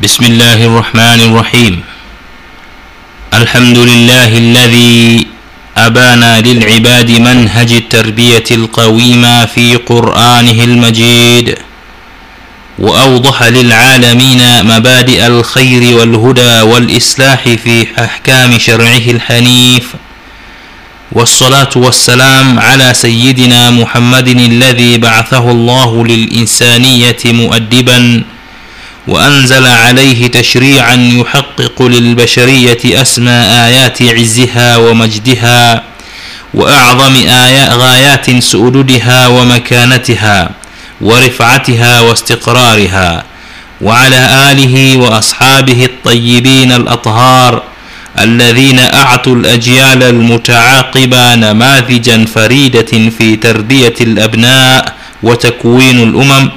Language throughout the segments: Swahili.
بسم الله الرحمن الرحيم. الحمد لله الذي أبان للعباد منهج التربية القويمة في قرآنه المجيد وأوضح للعالمين مبادئ الخير والهدى والإصلاح في أحكام شرعه الحنيف والصلاة والسلام على سيدنا محمد الذي بعثه الله للإنسانية مؤدبا وأنزل عليه تشريعا يحقق للبشرية أسمى آيات عزها ومجدها وأعظم آيات غايات سؤددها ومكانتها ورفعتها واستقرارها وعلى آله وأصحابه الطيبين الأطهار الذين أعطوا الأجيال المتعاقبة نماذجا فريدة في تربية الأبناء وتكوين الأمم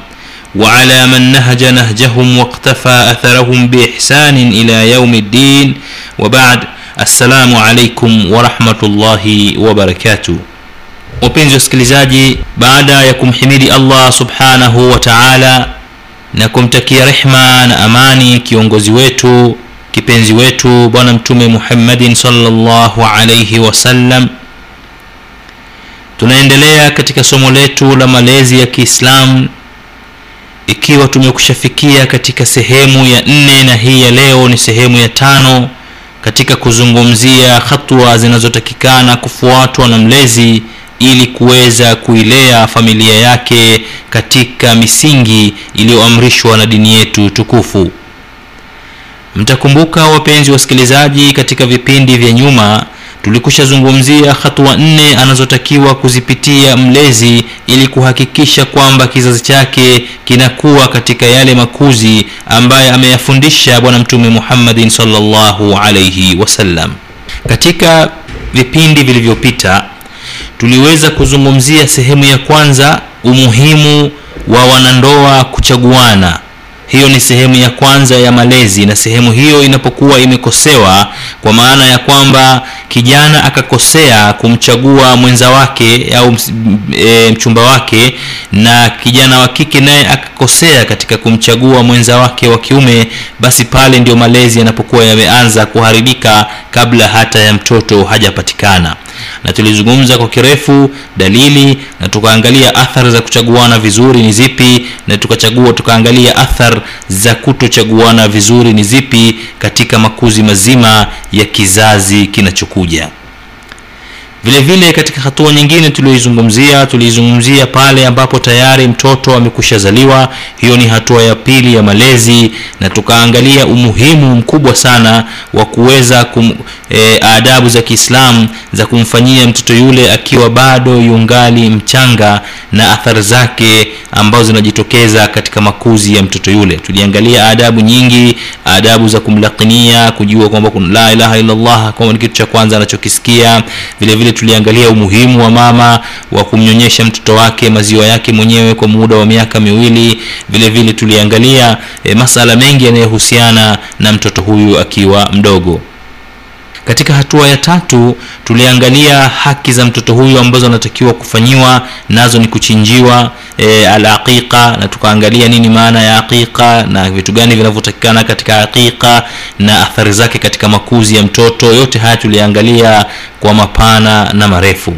وعلى من نهج نهجهم واقتفى أثرهم بإحسان إلى يوم الدين وبعد السلام عليكم ورحمة الله وبركاته wapenzi wasikilizaji baada ya kumhimidi allah subhanahu wa taala na kumtakia rehma na amani kiongozi wetu kipenzi wetu bwana mtume muhammadin salllahu alaihi wasallam tunaendelea katika somo letu la malezi ya kiislamu ikiwa tumekushafikia katika sehemu ya nne na hii ya leo ni sehemu ya tano katika kuzungumzia hatua zinazotakikana kufuatwa na mlezi ili kuweza kuilea familia yake katika misingi iliyoamrishwa na dini yetu tukufu. Mtakumbuka wapenzi wasikilizaji katika vipindi vya nyuma tulikushazungumzia hatua nne anazotakiwa kuzipitia mlezi ili kuhakikisha kwamba kizazi chake kinakuwa katika yale makuzi ambaye ameyafundisha bwana mtume muhammadin salllahu alaihi wasallam. Katika vipindi vilivyopita tuliweza kuzungumzia sehemu ya kwanza umuhimu wa wanandoa kuchaguana hiyo ni sehemu ya kwanza ya malezi na sehemu hiyo inapokuwa imekosewa kwa maana ya kwamba kijana akakosea kumchagua mwenza wake au e, mchumba wake na kijana wa kike naye akakosea katika kumchagua mwenza wake wa kiume basi pale ndio malezi yanapokuwa yameanza kuharibika kabla hata ya mtoto hajapatikana. Na tulizungumza kwa kirefu dalili na tukaangalia athari za kuchaguana vizuri ni zipi na tukachagua tukaangalia athar za kutochaguana vizuri ni zipi katika makuzi mazima ya kizazi kinachokuja vile vile katika hatua nyingine tuliyoizungumzia tuliizungumzia pale ambapo tayari mtoto amekushazaliwa hiyo ni hatua ya pili ya malezi na tukaangalia umuhimu mkubwa sana wa kuweza e, adabu za kiislamu za kumfanyia mtoto yule akiwa bado yungali mchanga na athari zake ambazo zinajitokeza katika makuzi ya mtoto yule. Tuliangalia adabu nyingi adabu za kumlakinia kujua kwamba la ilaha illallah kwamba ni kitu cha kwanza anachokisikia. Vile vile tuliangalia umuhimu wa mama wa kumnyonyesha mtoto wake maziwa yake mwenyewe kwa muda wa miaka miwili. Vile vile tuliangalia e, masala mengi yanayohusiana na mtoto huyu akiwa mdogo katika hatua ya tatu tuliangalia haki za mtoto huyu ambazo anatakiwa kufanyiwa nazo ni kuchinjiwa e, alaqiqa na tukaangalia nini maana ya aqiqa na vitu gani vinavyotakikana katika aqiqa na athari zake katika makuzi ya mtoto. Yote haya tuliangalia kwa mapana na marefu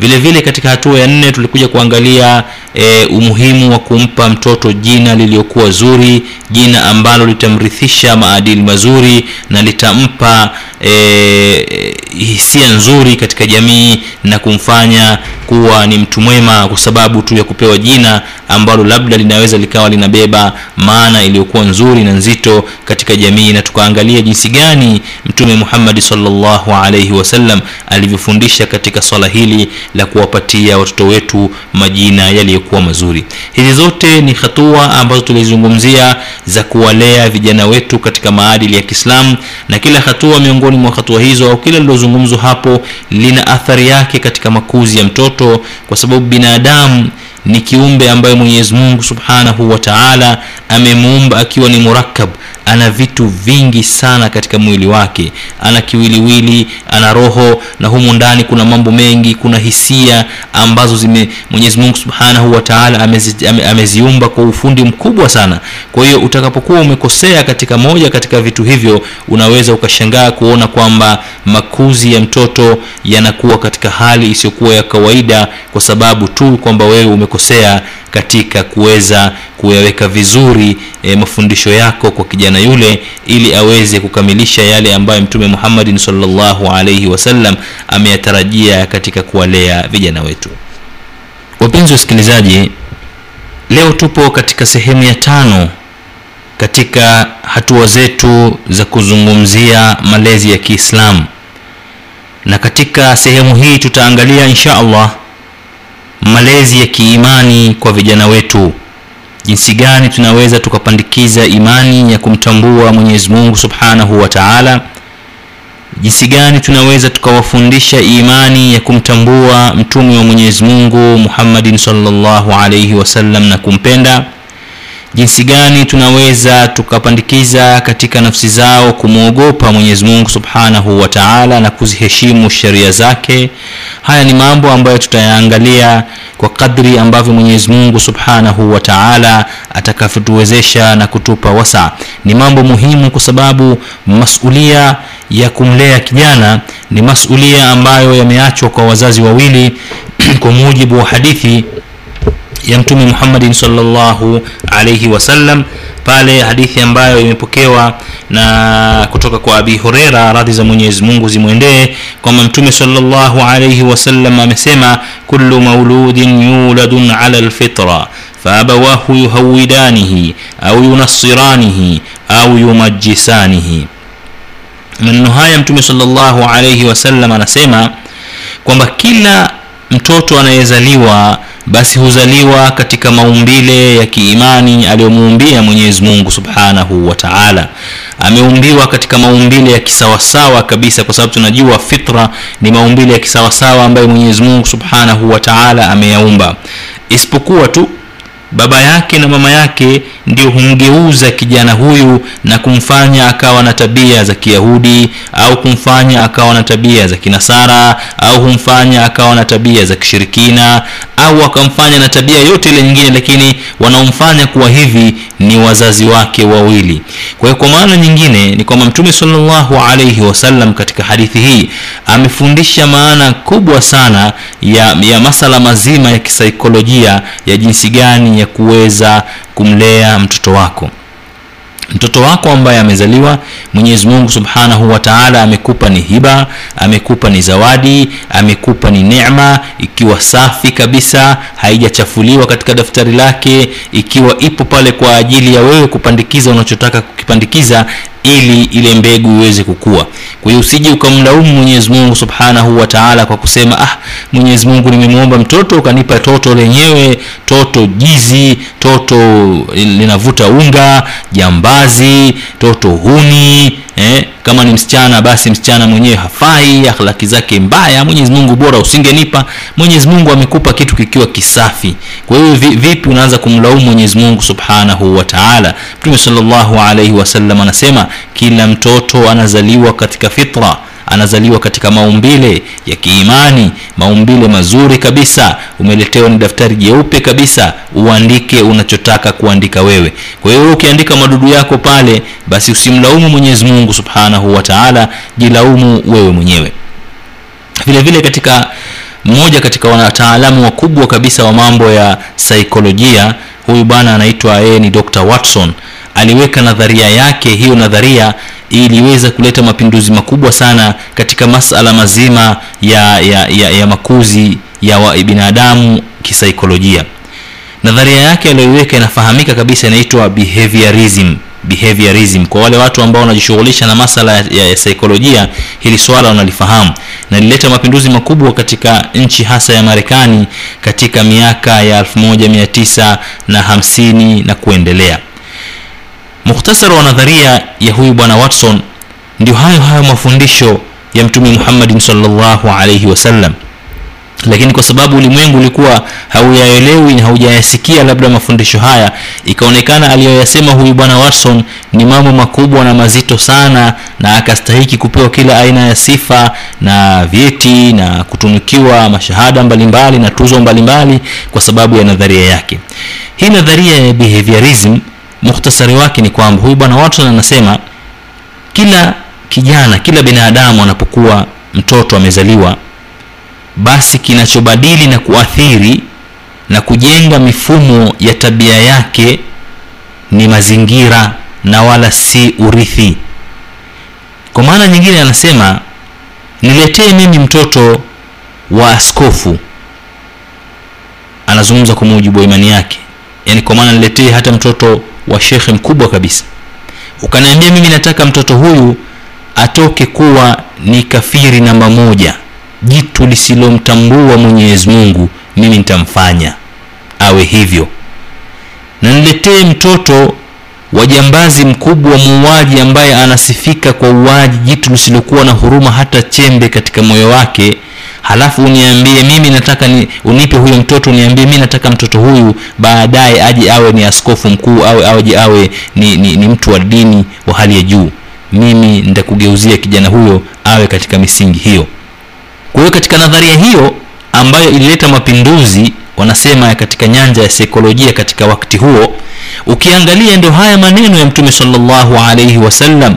vile vile katika hatua ya nne tulikuja kuangalia e, umuhimu wa kumpa mtoto jina lililokuwa zuri jina ambalo litamrithisha maadili mazuri na litampa e, hisia nzuri katika jamii na kumfanya kuwa ni mtu mwema kwa sababu tu ya kupewa jina ambalo labda linaweza likawa linabeba maana iliyokuwa nzuri na nzito katika jamii. Na tukaangalia jinsi gani mtume muhammadi salllahu alaihi wasallam alivyofundisha katika swala hili la kuwapatia watoto wetu majina yaliyokuwa mazuri. Hizi zote ni hatua ambazo tulizungumzia za kuwalea vijana wetu katika maadili ya kiislamu na kila hatua miongoni mwa hatua hizo au kila lilozungumzwa hapo lina athari yake katika makuzi ya mtoto kwa sababu binadamu ni kiumbe ambaye mwenyezi mungu subhanahu wa taala amemuumba akiwa ni murakab ana vitu vingi sana katika mwili wake. Ana kiwiliwili ana roho na humu ndani kuna mambo mengi kuna hisia ambazo zime mwenyezi mungu subhanahu wataala amezi, ame, ameziumba kwa ufundi mkubwa sana. Kwa hiyo utakapokuwa umekosea katika moja katika vitu hivyo unaweza ukashangaa kuona kwamba makuzi ya mtoto yanakuwa katika hali isiyokuwa ya kawaida kwa sababu tu kwamba wewe umekosea katika kuweza kuyaweka vizuri e, mafundisho yako kwa kijana yule ili aweze kukamilisha yale ambayo mtume muhammadin salllahu alaihi wasallam ameyatarajia katika kuwalea vijana wetu. Wapenzi wasikilizaji leo tupo katika sehemu ya tano katika hatua zetu za kuzungumzia malezi ya kiislamu. Na katika sehemu hii tutaangalia insha allah malezi ya kiimani kwa vijana wetu. Jinsi gani tunaweza tukapandikiza imani ya kumtambua mwenyezi mungu subhanahu wa taala? Jinsi gani tunaweza tukawafundisha imani ya kumtambua mtume wa mwenyezi mungu muhammadin salllahu alaihi wasallam na kumpenda jinsi gani tunaweza tukapandikiza katika nafsi zao kumwogopa mwenyezi mungu subhanahu wa taala na kuziheshimu sheria zake? Haya ni mambo ambayo tutayaangalia kwa kadri ambavyo mwenyezi mungu subhanahu wa taala atakavyotuwezesha na kutupa wasa. Ni mambo muhimu kwa sababu masulia ya kumlea kijana ni masulia ambayo yameachwa kwa wazazi wawili kwa mujibu wa hadithi ya mtume muhammadin salllahu alaihi wasallam pale hadithi ambayo imepokewa na kutoka kwa abi hureira radhi za mwenyezi mungu zimwendee kwamba mtume salllahu alaihi wasallam amesema kullu mauludin yuladun ala lfitra faabawahu yuhawidanihi au yunassiranihi au yumajisanihi maneno haya mtume salllahu alaihi wasallam anasema kwamba kila mtoto anayezaliwa basi huzaliwa katika maumbile ya kiimani aliyomuumbia mwenyezi mungu subhanahu wa taala. Ameumbiwa katika maumbile ya kisawasawa kabisa kwa sababu tunajua fitra ni maumbile ya kisawasawa ambayo mwenyezi mungu subhanahu wa taala ameyaumba. Isipokuwa tu baba yake na mama yake ndio humgeuza kijana huyu na kumfanya akawa na tabia za kiyahudi au kumfanya akawa na tabia za kinasara au humfanya akawa na tabia za kishirikina au akamfanya na tabia yote ile nyingine lakini wanaomfanya kuwa hivi ni wazazi wake wawili. Kwa hiyo kwa maana nyingine ni kwamba mtume salllahu alaihi wasallam katika hadithi hii amefundisha maana kubwa sana ya, ya masala mazima ya kisaikolojia ya jinsi gani kuweza kumlea mtoto wako mtoto wako ambaye amezaliwa mwenyezi mungu subhanahu wataala amekupa ni hiba amekupa ni zawadi amekupa ni nema ikiwa safi kabisa haijachafuliwa katika daftari lake ikiwa ipo pale kwa ajili ya wewe kupandikiza unachotaka kukipandikiza ili ile mbegu iweze kukua. Kwa hiyo usije ukamlaumu mwenyezi mungu subhanahu wataala kwa kusema ah mwenyezi mungu nimemwomba mtoto ukanipa toto lenyewe toto jizi toto linavuta unga jambazi toto huni eh, kama ni msichana basi msichana mwenyewe hafai akhlaki zake mbaya mwenyezi mungu bora usingenipa mwenyezi mungu amekupa kitu kikiwa kisafi. Kwa hiyo vipi unaanza kumlaumu mwenyezi mungu subhanahu wa taala? Mtume salllahu alaihi wasallam anasema kila mtoto anazaliwa katika fitra anazaliwa katika maumbile ya kiimani. Maumbile mazuri kabisa. Umeletewa ni daftari jeupe kabisa. Uandike unachotaka kuandika wewe. Kwa hiyo ukiandika madudu yako pale basi usimlaumu mwenyezi mungu subhanahu wa taala jilaumu wewe mwenyewe. Vile vile katika mmoja katika wataalamu wakubwa kabisa wa mambo ya saikolojia huyu bwana anaitwa yeye ni dr watson. Aliweka nadharia yake hiyo nadharia iliweza kuleta mapinduzi makubwa sana katika masala mazima ya, ya, ya, ya makuzi ya binadamu kisaikolojia. Nadharia yake aliyoiweka inafahamika kabisa inaitwa behaviorism behaviorism. Kwa wale watu ambao wanajishughulisha na masala ya, ya, saikolojia hili swala wanalifahamu. Na lilileta mapinduzi makubwa katika nchi hasa ya marekani katika miaka ya 1950 na kuendelea mukhtasari wa nadharia ya huyu bwana watson ndio hayo hayo mafundisho ya mtume muhammadin salllahu alaihi wasallam lakini kwa sababu ulimwengu ulikuwa hauyaelewi na haujayasikia labda mafundisho haya ikaonekana aliyoyasema huyu bwana watson ni mambo makubwa na mazito sana na akastahiki kupewa kila aina ya sifa na vyeti na kutunukiwa mashahada mbalimbali na tuzo mbalimbali kwa sababu ya nadharia yake. Hii nadharia ya behaviorism mukhtasari wake ni kwamba huyu bwana watson anasema kila kijana kila binadamu anapokuwa mtoto amezaliwa basi kinachobadili na kuathiri na kujenga mifumo ya tabia yake ni mazingira na wala si urithi. Kwa maana nyingine anasema niletee mimi mtoto wa askofu. Anazungumza kwa mujibu wa imani yake yaani kwa maana niletee hata mtoto wa shekhe mkubwa kabisa. Ukaniambia mimi nataka mtoto huyu atoke kuwa ni kafiri namba moja. Jitu lisilomtambua mwenyezi mungu mimi nitamfanya awe hivyo. Na niletee mtoto wa jambazi mkubwa muuaji ambaye anasifika kwa uaji jitu lisilokuwa na huruma hata chembe katika moyo wake halafu uniambie mimi nataka ni, unipe huyo mtoto uniambie mi nataka mtoto huyu baadaye aje awe ni askofu mkuu awe aje awe ni, ni, ni mtu wa dini wa hali ya juu. Mimi nitakugeuzia kijana huyo awe katika misingi hiyo. Kwa hiyo katika nadharia hiyo ambayo ilileta mapinduzi wanasema katika nyanja ya saikolojia katika wakati huo ukiangalia ndio haya maneno ya mtume salllahu alaihi wasallam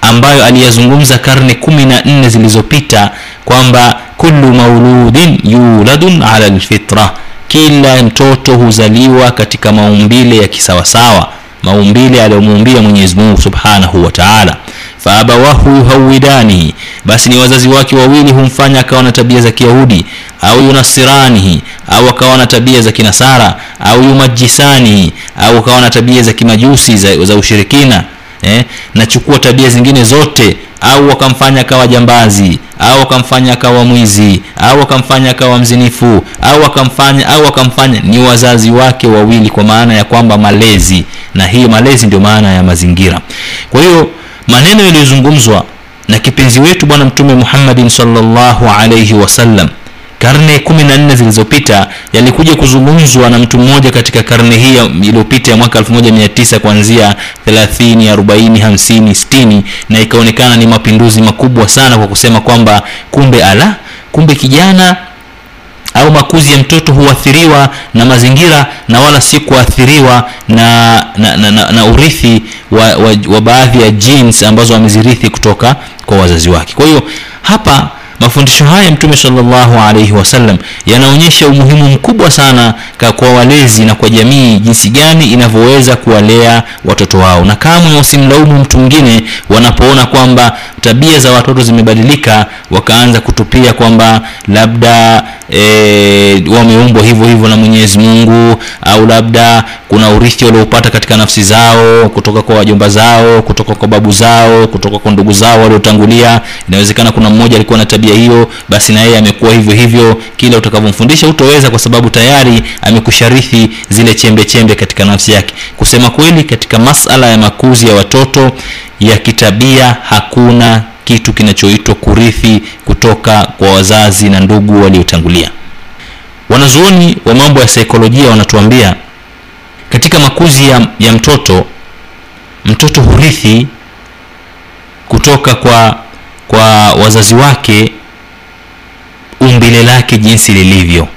ambayo aliyazungumza karne kumi na nne zilizopita kwamba kullu mauludin yuladun ala lfitra kila mtoto huzaliwa katika maumbile ya kisawasawa maumbile aliyomuumbia mwenyezi mungu subhanahu wa taala. Faabawahu yuhawidanihi basi ni wazazi wake wawili humfanya akawa na tabia za kiyahudi au yunasiranihi au akawa na tabia za kinasara au yumajisanihi au akawa na tabia za kimajusi za, za ushirikina eh? nachukua tabia zingine zote. Au wakamfanya akawa jambazi au wakamfanya akawa mwizi au wakamfanya akawa mzinifu au wakamfanya au wakamfanya. Ni wazazi wake wawili kwa maana ya kwamba malezi. Na hii malezi ndio maana ya mazingira. Kwa hiyo maneno yaliyozungumzwa na kipenzi wetu bwana mtume muhammadin salllahu alaihi wasallam karne kumi na nne zilizopita yalikuja kuzungumzwa na mtu mmoja katika karne hii iliyopita ya mwaka 1900 kuanzia 30 40 50 60 na ikaonekana ni mapinduzi makubwa sana kwa kusema kwamba kumbe ala kumbe kijana au makuzi ya mtoto huathiriwa na mazingira na wala si kuathiriwa na, na, na, na, na urithi wa, wa, wa baadhi ya genes ambazo amezirithi kutoka kwa wazazi wake. Kwa hiyo hapa mafundisho haya mtume salllahu alaihi wasallam yanaonyesha umuhimu mkubwa sana kwa walezi na kwa jamii jinsi gani inavyoweza kuwalea watoto wao. Na kamwe wasimlaumu mtu mwingine wanapoona kwamba tabia za watoto zimebadilika wakaanza kutupia kwamba labda e, wameumbwa hivyo hivyo na mwenyezi mungu au labda kuna urithi walioupata katika nafsi zao kutoka kwa wajomba zao kutoka kwa babu zao kutoka kwa ndugu zao waliotangulia. Inawezekana kuna mmoja alikuwa na tabia hiyo basi na yeye amekuwa hivyo hivyo. Kila utakavyomfundisha utoweza kwa sababu tayari amekusharithi zile chembe chembe katika nafsi yake. Kusema kweli katika masala ya makuzi ya watoto ya kitabia hakuna kitu kinachoitwa kurithi kutoka kwa wazazi na ndugu waliotangulia. Wanazuoni wa mambo ya saikolojia wanatuambia katika makuzi ya, ya mtoto mtoto hurithi kutoka kwa kwa wazazi wake umbile lake jinsi lilivyo.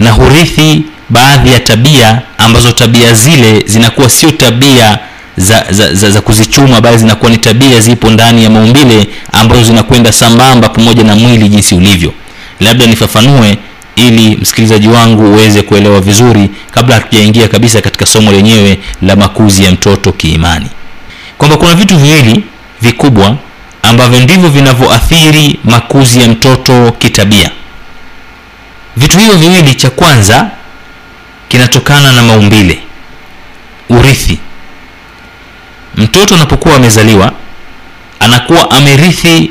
Na hurithi baadhi ya tabia ambazo tabia zile zinakuwa sio tabia za, za, za, za kuzichuma bali zinakuwa ni tabia zipo ndani ya maumbile ambazo zinakwenda sambamba pamoja na mwili jinsi ulivyo. Labda nifafanue ili msikilizaji wangu uweze kuelewa vizuri kabla hatujaingia kabisa katika somo lenyewe la makuzi ya mtoto kiimani. Kwamba kuna vitu viwili vikubwa ambavyo ndivyo vinavyoathiri makuzi ya mtoto kitabia. Vitu hivyo viwili cha kwanza kinatokana na maumbile urithi. Mtoto anapokuwa amezaliwa anakuwa amerithi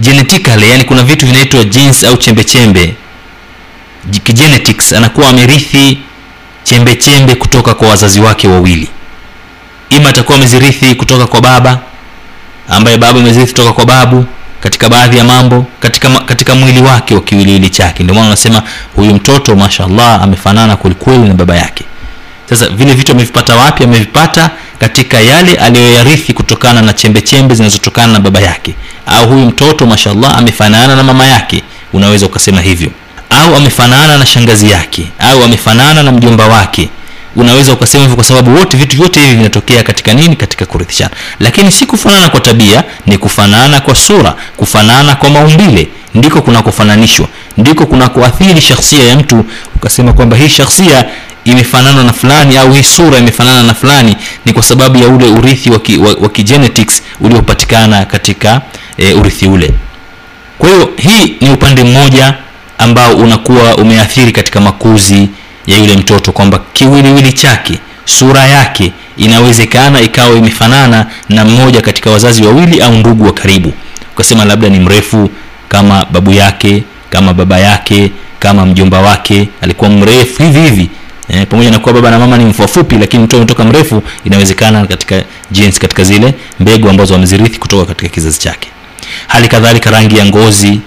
genetically yani kuna vitu vinaitwa genes au chembe chembe genetics anakuwa amerithi chembe chembe kutoka kwa wazazi wake wawili. Ima atakuwa amezirithi kutoka kwa baba ambaye baba amezirithi kutoka kwa babu katika baadhi ya mambo katika, katika mwili wake wa kiwiliwili chake. Ndio maana wanasema huyu mtoto mashallah amefanana kwelikweli na baba yake. Sasa vile vitu amevipata wapi? Amevipata katika yale aliyoyarithi kutokana na chembe chembe zinazotokana na baba yake. Au huyu mtoto mashallah amefanana na mama yake. Unaweza ukasema hivyo. Au amefanana na shangazi yake. Au amefanana na mjomba wake unaweza ukasema hivyo kwa sababu wote vitu vyote hivi vinatokea katika nini? Katika kurithishana lakini si kufanana kwa tabia ni kufanana kwa sura kufanana kwa maumbile. Ndiko kunakofananishwa. Ndiko kunakoathiri shakhsia ya mtu. Ukasema kwamba hii shakhsia imefanana na fulani au hii sura imefanana na fulani ni kwa sababu ya ule urithi wa, ki, wa, wa kigenetics uliopatikana katika e, urithi ule. Kwa hiyo hii ni upande mmoja ambao unakuwa umeathiri katika makuzi ya yule mtoto kwamba kiwiliwili chake sura yake inawezekana ikawa imefanana na mmoja katika wazazi wawili au ndugu wa karibu. Ukasema labda ni mrefu kama babu yake kama baba yake kama mjomba wake alikuwa mrefu hivi hivi eh, pamoja na kuwa baba na mama ni mfuafupi lakini mtoto ametoka mrefu inawezekana katika genes katika zile mbegu ambazo wamezirithi kutoka katika kizazi chake. Hali kadhalika rangi ya ngozi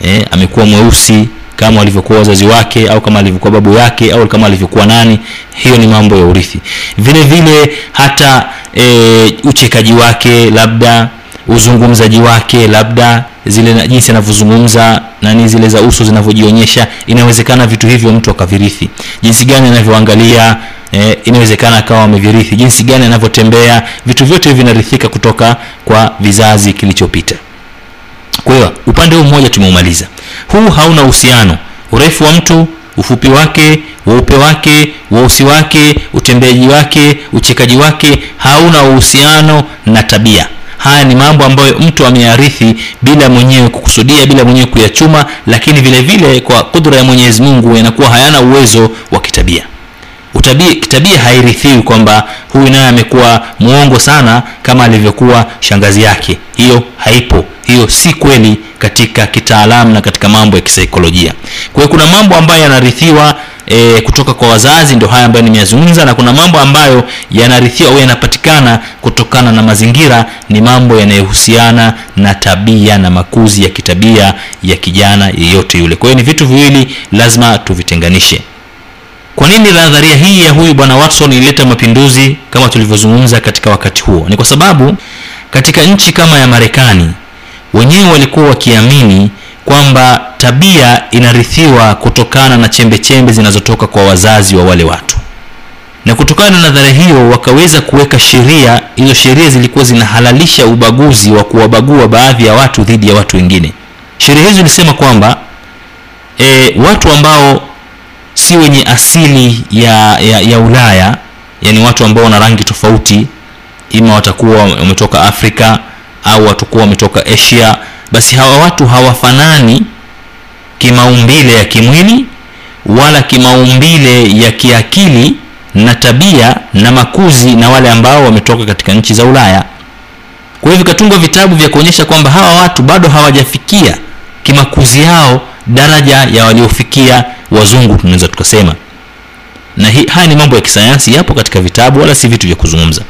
eh, amekuwa mweusi kama walivyokuwa wazazi wake au kama alivyokuwa babu yake au kama alivyokuwa nani. Hiyo ni mambo ya urithi. Vile vile hata e, uchekaji wake labda uzungumzaji wake labda zile na- jinsi anavyozungumza nani zile za uso zinavyojionyesha inawezekana vitu hivyo mtu akavirithi. Jinsi gani anavyoangalia eh, inawezekana akawa amevirithi. Jinsi gani anavyotembea vitu vyote vinarithika kutoka kwa vizazi kilichopita. Kwa hiyo upande huu mmoja tumeumaliza huu hauna uhusiano. Urefu wa mtu ufupi wake weupe wake weusi wake utembeaji wake uchekaji wake hauna uhusiano na tabia. Haya ni mambo ambayo mtu ameyarithi bila mwenyewe kukusudia bila mwenyewe kuyachuma lakini vile vile kwa kudra ya mwenyezi mungu yanakuwa hayana uwezo wa kitabia kitabia hairithiwi kwamba huyu naye amekuwa mwongo sana kama alivyokuwa shangazi yake. Hiyo haipo. Hiyo si kweli katika kitaalamu na katika mambo ya kisaikolojia. Kwa hiyo kuna mambo ambayo yanarithiwa e, kutoka kwa wazazi ndio haya ambayo nimeyazungumza na kuna mambo ambayo yanarithiwa au yanapatikana kutokana na mazingira ni mambo yanayohusiana na tabia na makuzi ya kitabia ya kijana yeyote yule. Kwa hiyo ni vitu viwili lazima tuvitenganishe kwa nini nadharia hii ya huyu bwana watson ilileta mapinduzi kama tulivyozungumza katika wakati huo? Ni kwa sababu katika nchi kama ya marekani wenyewe walikuwa wakiamini kwamba tabia inarithiwa kutokana na chembe chembe zinazotoka kwa wazazi wa wale watu. Na kutokana na nadharia hiyo wakaweza kuweka sheria hizo sheria zilikuwa zinahalalisha ubaguzi wa kuwabagua baadhi ya watu dhidi ya watu wengine. Sheria hizo zilisema kwamba e, watu ambao si wenye asili ya, ya, ya ulaya yani watu ambao wana rangi tofauti ima watakuwa wametoka afrika au watakuwa wametoka asia basi hawa watu hawafanani kimaumbile ya kimwili wala kimaumbile ya kiakili na tabia na makuzi na wale ambao wametoka katika nchi za ulaya. Kwa hivyo vikatungwa vitabu vya kuonyesha kwamba hawa watu bado hawajafikia kimakuzi yao daraja ya waliofikia wazungu tunaweza tukasema. Na hi, haya ni mambo ya kisayansi yapo katika vitabu wala si vitu vya kuzungumza.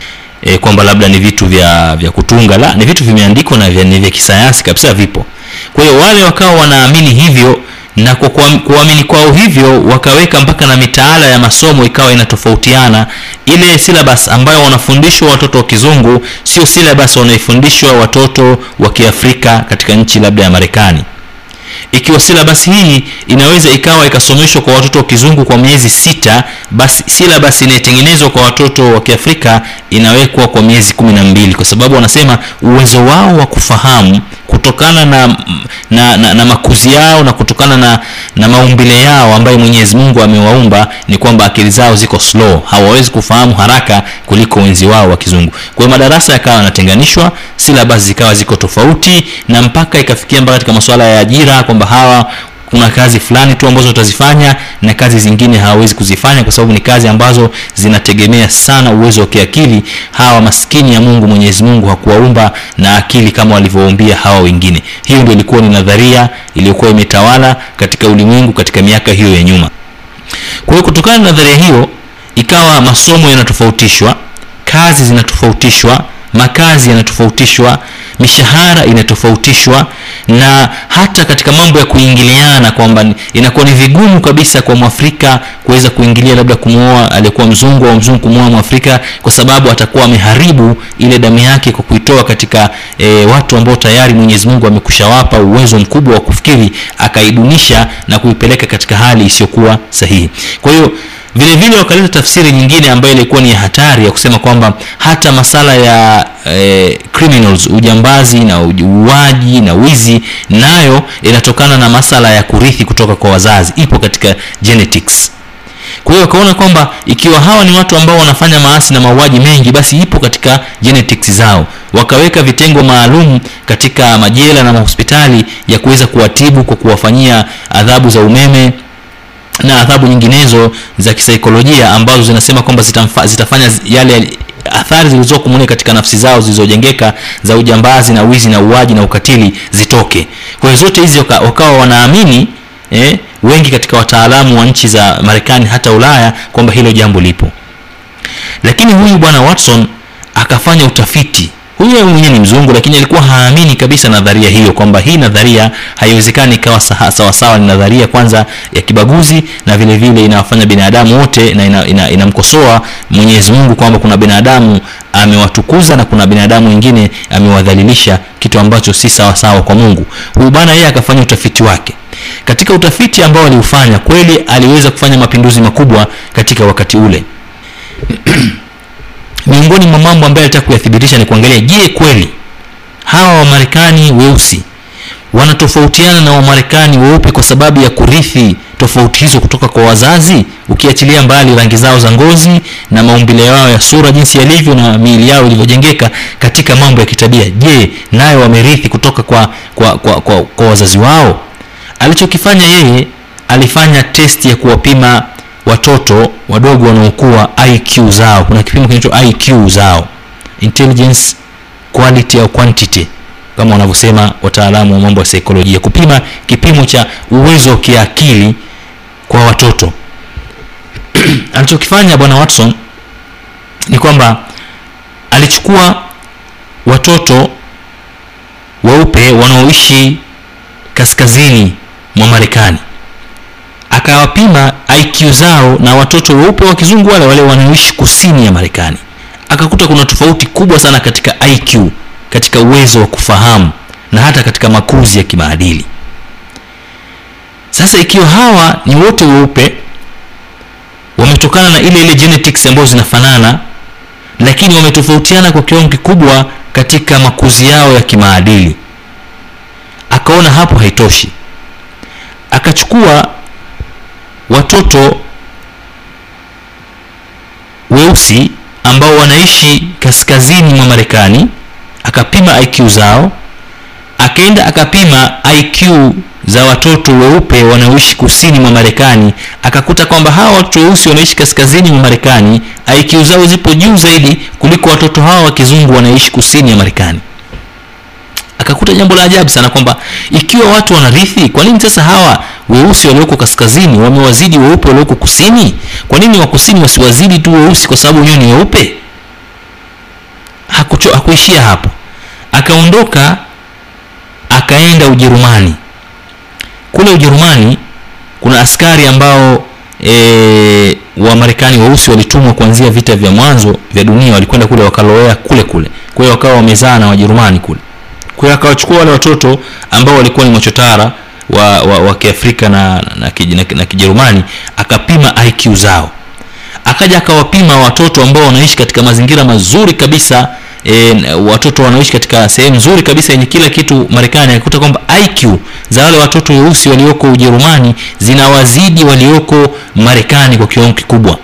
E, kwamba labda ni vitu vya vya kutunga la ni vitu vimeandikwa na vya, ni vya kisayansi kabisa vipo. Kwa hiyo wale wakawa wanaamini hivyo na kwa kuamini kwao hivyo wakaweka mpaka na mitaala ya masomo ikawa inatofautiana. Ile silabas ambayo wanafundishwa watoto wa kizungu sio silabas wanaifundishwa watoto wa kiafrika katika nchi labda ya marekani ikiwa silabasi hii inaweza ikawa ikasomeshwa kwa watoto wa kizungu kwa miezi sita basi silabasi inayotengenezwa kwa watoto wa kiafrika inawekwa kwa miezi kumi na mbili. Kwa sababu wanasema uwezo wao wa kufahamu kutokana na, na, na, na makuzi yao na kutokana na, na maumbile yao ambayo mwenyezi mungu amewaumba ni kwamba akili zao ziko slow. Hawawezi kufahamu haraka kuliko wenzi wao wa kizungu. Kwa madarasa yakawa yanatenganishwa silabasi zikawa ziko tofauti na mpaka ikafikia mpaka katika masuala ya ajira kwamba hawa kuna kazi fulani tu ambazo utazifanya na kazi zingine hawawezi kuzifanya kwa sababu ni kazi ambazo zinategemea sana uwezo wa kiakili. Hawa maskini ya mungu mwenyezi mungu hakuwaumba na akili kama walivyoumbia hawa wengine. Hiyo ndio ilikuwa ni nadharia iliyokuwa imetawala katika ulimwengu katika miaka hiyo ya nyuma. Kwa hiyo kutokana na nadharia hiyo ikawa masomo yanatofautishwa kazi zinatofautishwa makazi yanatofautishwa mishahara inatofautishwa na hata katika mambo ya kuingiliana kwamba inakuwa ni vigumu kabisa kwa mwafrika kuweza kuingilia labda kumwoa aliyekuwa mzungu au mzungu kumwoa mwafrika kwa sababu atakuwa ameharibu ile damu yake kwa kuitoa katika e, watu ambao tayari mwenyezi mungu amekushawapa uwezo mkubwa wa kufikiri akaidunisha na kuipeleka katika hali isiyokuwa sahihi. Kwa hiyo vile vile wakaleta tafsiri nyingine ambayo ilikuwa ni hatari ya kusema kwamba hata masala ya eh, criminals ujambazi na uuaji na wizi nayo inatokana na masala ya kurithi kutoka kwa wazazi. Ipo katika genetics. Kwa hiyo wakaona kwamba ikiwa hawa ni watu ambao wanafanya maasi na mauaji mengi basi ipo katika genetics zao. Wakaweka vitengo maalum katika majela na mahospitali ya kuweza kuwatibu kwa kuwafanyia adhabu za umeme na adhabu nyinginezo za kisaikolojia ambazo zinasema kwamba zitafanya yale athari zilizoko katika nafsi zao zilizojengeka za ujambazi na wizi na uwaji na ukatili zitoke. Kwa hiyo zote hizi wakawa wanaamini eh, wengi katika wataalamu wa nchi za marekani hata ulaya kwamba hilo jambo lipo. Lakini huyu bwana watson akafanya utafiti yeye mwenyewe ni mzungu lakini alikuwa haamini kabisa nadharia hiyo kwamba hii nadharia haiwezekani ikawa sawasawa ni nadharia kwanza ya kibaguzi na vile vile inawafanya binadamu wote na inamkosoa ina, ina mwenyezi mungu kwamba kuna binadamu amewatukuza na kuna binadamu wengine amewadhalilisha kitu ambacho si sawasawa kwa mungu. Huyu bwana yeye akafanya utafiti wake. Katika utafiti ambao aliufanya kweli aliweza kufanya mapinduzi makubwa katika wakati ule miongoni mwa mambo ambayo alitaka kuyathibitisha ni kuangalia je kweli hawa wamarekani weusi wanatofautiana na wamarekani weupe kwa sababu ya kurithi tofauti hizo kutoka kwa wazazi? Ukiachilia mbali rangi zao za ngozi na maumbile yao ya sura jinsi yalivyo na miili yao ilivyojengeka katika mambo ya kitabia je nayo wamerithi kutoka kwa, kwa, kwa, kwa, kwa wazazi wao? Alichokifanya yeye alifanya testi ya kuwapima watoto wadogo wanaokuwa iq zao. Kuna kipimo kinaitwa iq zao. Intelligence quality au quantity. Kama wanavyosema wataalamu wa mambo ya saikolojia. Kupima kipimo cha uwezo wa kiakili kwa watoto. Alichokifanya bwana watson ni kwamba alichukua watoto weupe wanaoishi kaskazini mwa marekani akawapima iq zao na watoto weupe wa kizungu wale wale wanaoishi kusini ya marekani. Akakuta kuna tofauti kubwa sana katika iq katika uwezo wa kufahamu na hata katika makuzi ya kimaadili. Sasa ikiwa hawa ni wote weupe wametokana na ile ile genetics ambazo zinafanana lakini wametofautiana kwa kiwango kikubwa katika makuzi yao ya kimaadili. Akaona hapo haitoshi. Akachukua watoto weusi ambao wanaishi kaskazini mwa marekani akapima iq zao akaenda akapima iq za watoto weupe wanaoishi kusini mwa marekani akakuta kwamba hawa watoto weusi wanaishi kaskazini mwa marekani iq zao zipo juu zaidi kuliko watoto hawa wa kizungu wanaishi kusini ya marekani akakuta jambo la ajabu sana kwamba ikiwa watu wanarithi kwa nini sasa hawa weusi walioko kaskazini wamewazidi weupe walioko kusini? Kwa nini wa wasiwazidi tu weusi kwa sababu wenyewe ni weupe? Hakuishia hapo. Akaondoka akaenda ujerumani. Kule ujerumani kuna askari ambao e, wamarekani weusi walitumwa kuanzia vita vya mwanzo vya dunia walikwenda kule wakalowea kule kule. Kwa hiyo wakawa wamezaa na wajerumani kule kwa hiyo akawachukua wale watoto ambao walikuwa ni machotara wa, wa, wa kiafrika na, na, na, na, kijerumani akapima iq zao. Akaja akawapima watoto ambao wanaishi katika mazingira mazuri kabisa e, watoto wanaoishi katika sehemu nzuri kabisa yenye kila kitu marekani akakuta kwamba iq za wale watoto weusi walioko ujerumani zinawazidi walioko marekani kwa kiwango kikubwa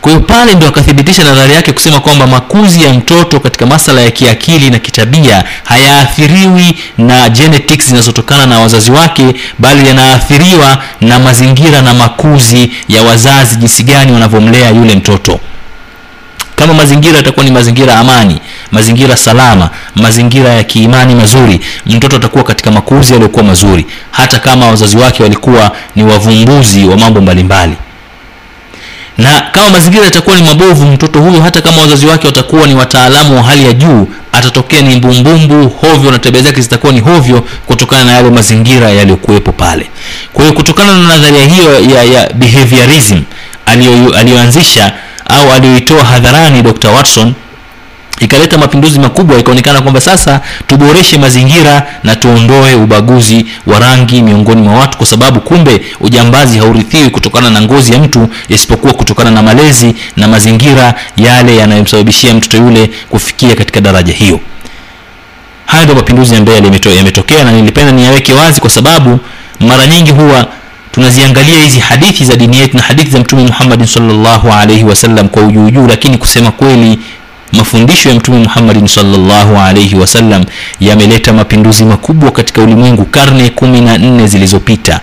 kwa hiyo pale ndo akathibitisha nadhari yake kusema kwamba makuzi ya mtoto katika masala ya kiakili na kitabia hayaathiriwi na genetics zinazotokana na wazazi wake bali yanaathiriwa na mazingira na makuzi ya wazazi jinsi gani wanavyomlea yule mtoto. Kama mazingira yatakuwa ni mazingira amani mazingira salama mazingira ya kiimani mazuri mtoto atakuwa katika makuzi yaliyokuwa mazuri hata kama wazazi wake walikuwa ni wavumbuzi wa mambo mbalimbali na kama mazingira yatakuwa ni mabovu mtoto huyo hata kama wazazi wake watakuwa ni wataalamu wa hali ya juu atatokea ni mbumbumbu hovyo na tabia zake zitakuwa ni hovyo kutokana na yale mazingira yaliyokuwepo pale. Kwa hiyo kutokana na nadharia hiyo ya, ya behaviorism aliyoanzisha au aliyoitoa hadharani dr watson ikaleta mapinduzi makubwa ikaonekana kwamba sasa tuboreshe mazingira na tuondoe ubaguzi wa rangi miongoni mwa watu kwa sababu kumbe ujambazi haurithiwi kutokana na ngozi ya mtu isipokuwa kutokana na malezi na mazingira yale yanayomsababishia mtoto yule kufikia katika daraja hiyo. Haya ndio mapinduzi ambayo yameto- yametokea na nilipenda niyaweke wazi kwa sababu mara nyingi huwa tunaziangalia hizi hadithi za dini yetu na hadithi za mtume muhammadin salllahu alaihi wasallam kwa ujuujuu lakini kusema kweli mafundisho ya mtume muhammadin salllahu alaihi wasallam yameleta mapinduzi makubwa katika ulimwengu karne kumi na nne zilizopita.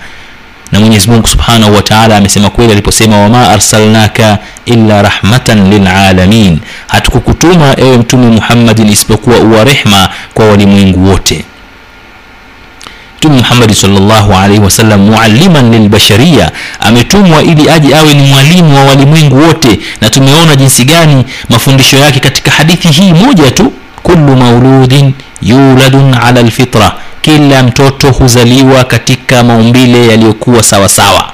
Na mwenyezi mungu subhanahu wa taala amesema kweli aliposema wama arsalnaka illa rahmatan lilalamin hatukukutuma ewe mtume muhammadin isipokuwa uwa rehma kwa walimwengu wote mtume muhammadi salllahu alaihi wasallam mualliman lilbasharia ametumwa ili aje awe ni mwalimu wa walimwengu wote. Na tumeona jinsi gani mafundisho yake katika hadithi hii moja tu kullu mauludin yuladun ala lfitra kila mtoto huzaliwa katika maumbile yaliyokuwa sawasawa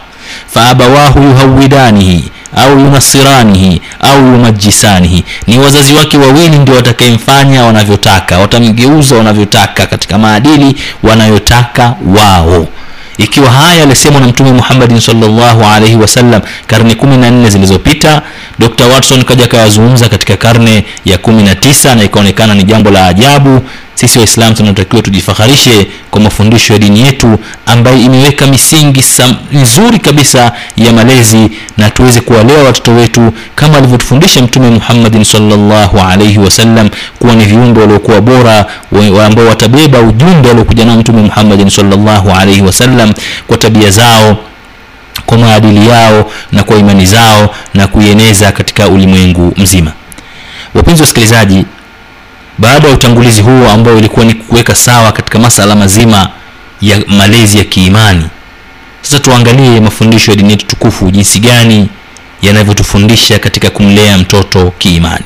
faabawahu yuhawidanihi au yunasiranihi au yumajisanihi ni wazazi wake wawili ndio watakayemfanya wanavyotaka watamgeuza wanavyotaka katika maadili wanayotaka wao. Ikiwa haya yalisemwa na mtume muhammadin salllahu alaihi wasallam karne 14 zilizopita dr watson kaja akayazungumza katika karne ya 19 na ikaonekana ni jambo la ajabu sisi waislamu tunatakiwa tujifaharishe kwa mafundisho ya dini yetu ambayo imeweka misingi nzuri kabisa ya malezi na tuweze kuwalea watoto wetu kama alivyotufundisha mtume muhammadin salllahu alaihi wasallam kuwa ni viumbe waliokuwa bora ambao watabeba ujumbe aliokuja nao mtume muhammadin salllahu alaihi wasallam kwa tabia zao kwa maadili yao na kwa imani zao na kuieneza katika ulimwengu mzima. Wapenzi wasikilizaji baada ya utangulizi huo ambao ilikuwa ni kuweka sawa katika masala mazima ya malezi ya kiimani. Sasa tuangalie mafundisho ya dini yetu tukufu jinsi gani yanavyotufundisha katika kumlea mtoto kiimani.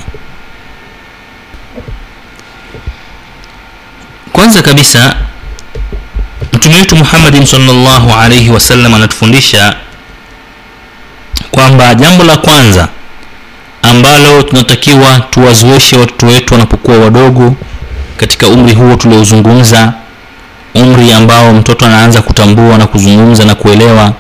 Kwanza kabisa mtume wetu muhammadin salllahu alaihi wasallam anatufundisha kwamba jambo la kwanza ambalo tunatakiwa tuwazoeshe watoto wetu wanapokuwa wadogo katika umri huo tuliozungumza umri ambao mtoto anaanza kutambua na kuzungumza na kuelewa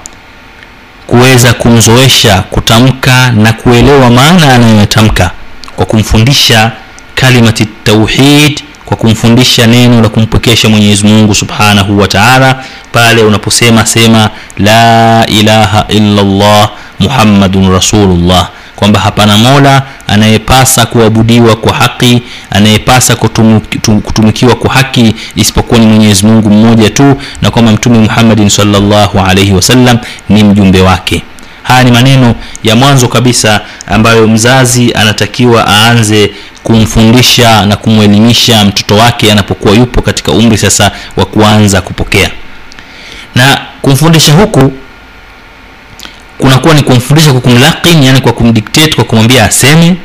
kuweza kumzoesha kutamka na kuelewa maana anayoyatamka kwa kumfundisha kalimati tauhid kwa kumfundisha neno la kumpwekesha mwenyezi mungu subhanahu wa taala pale unaposema sema la ilaha illa llah muhammadun rasulullah kwamba hapana mola anayepasa kuabudiwa kwa haki anayepasa kutumikiwa kwa haki isipokuwa ni mwenyezi mungu mmoja tu na kwamba mtume muhammadin salllahu alaihi wasallam ni mjumbe wake. Haya ni maneno ya mwanzo kabisa ambayo mzazi anatakiwa aanze kumfundisha na kumwelimisha mtoto wake anapokuwa yupo katika umri sasa wa kuanza kupokea. Na kumfundisha huku kunakuwa ni kumfundisha kwa kumlakin yani kwa kumdictate kwa kumwambia aseme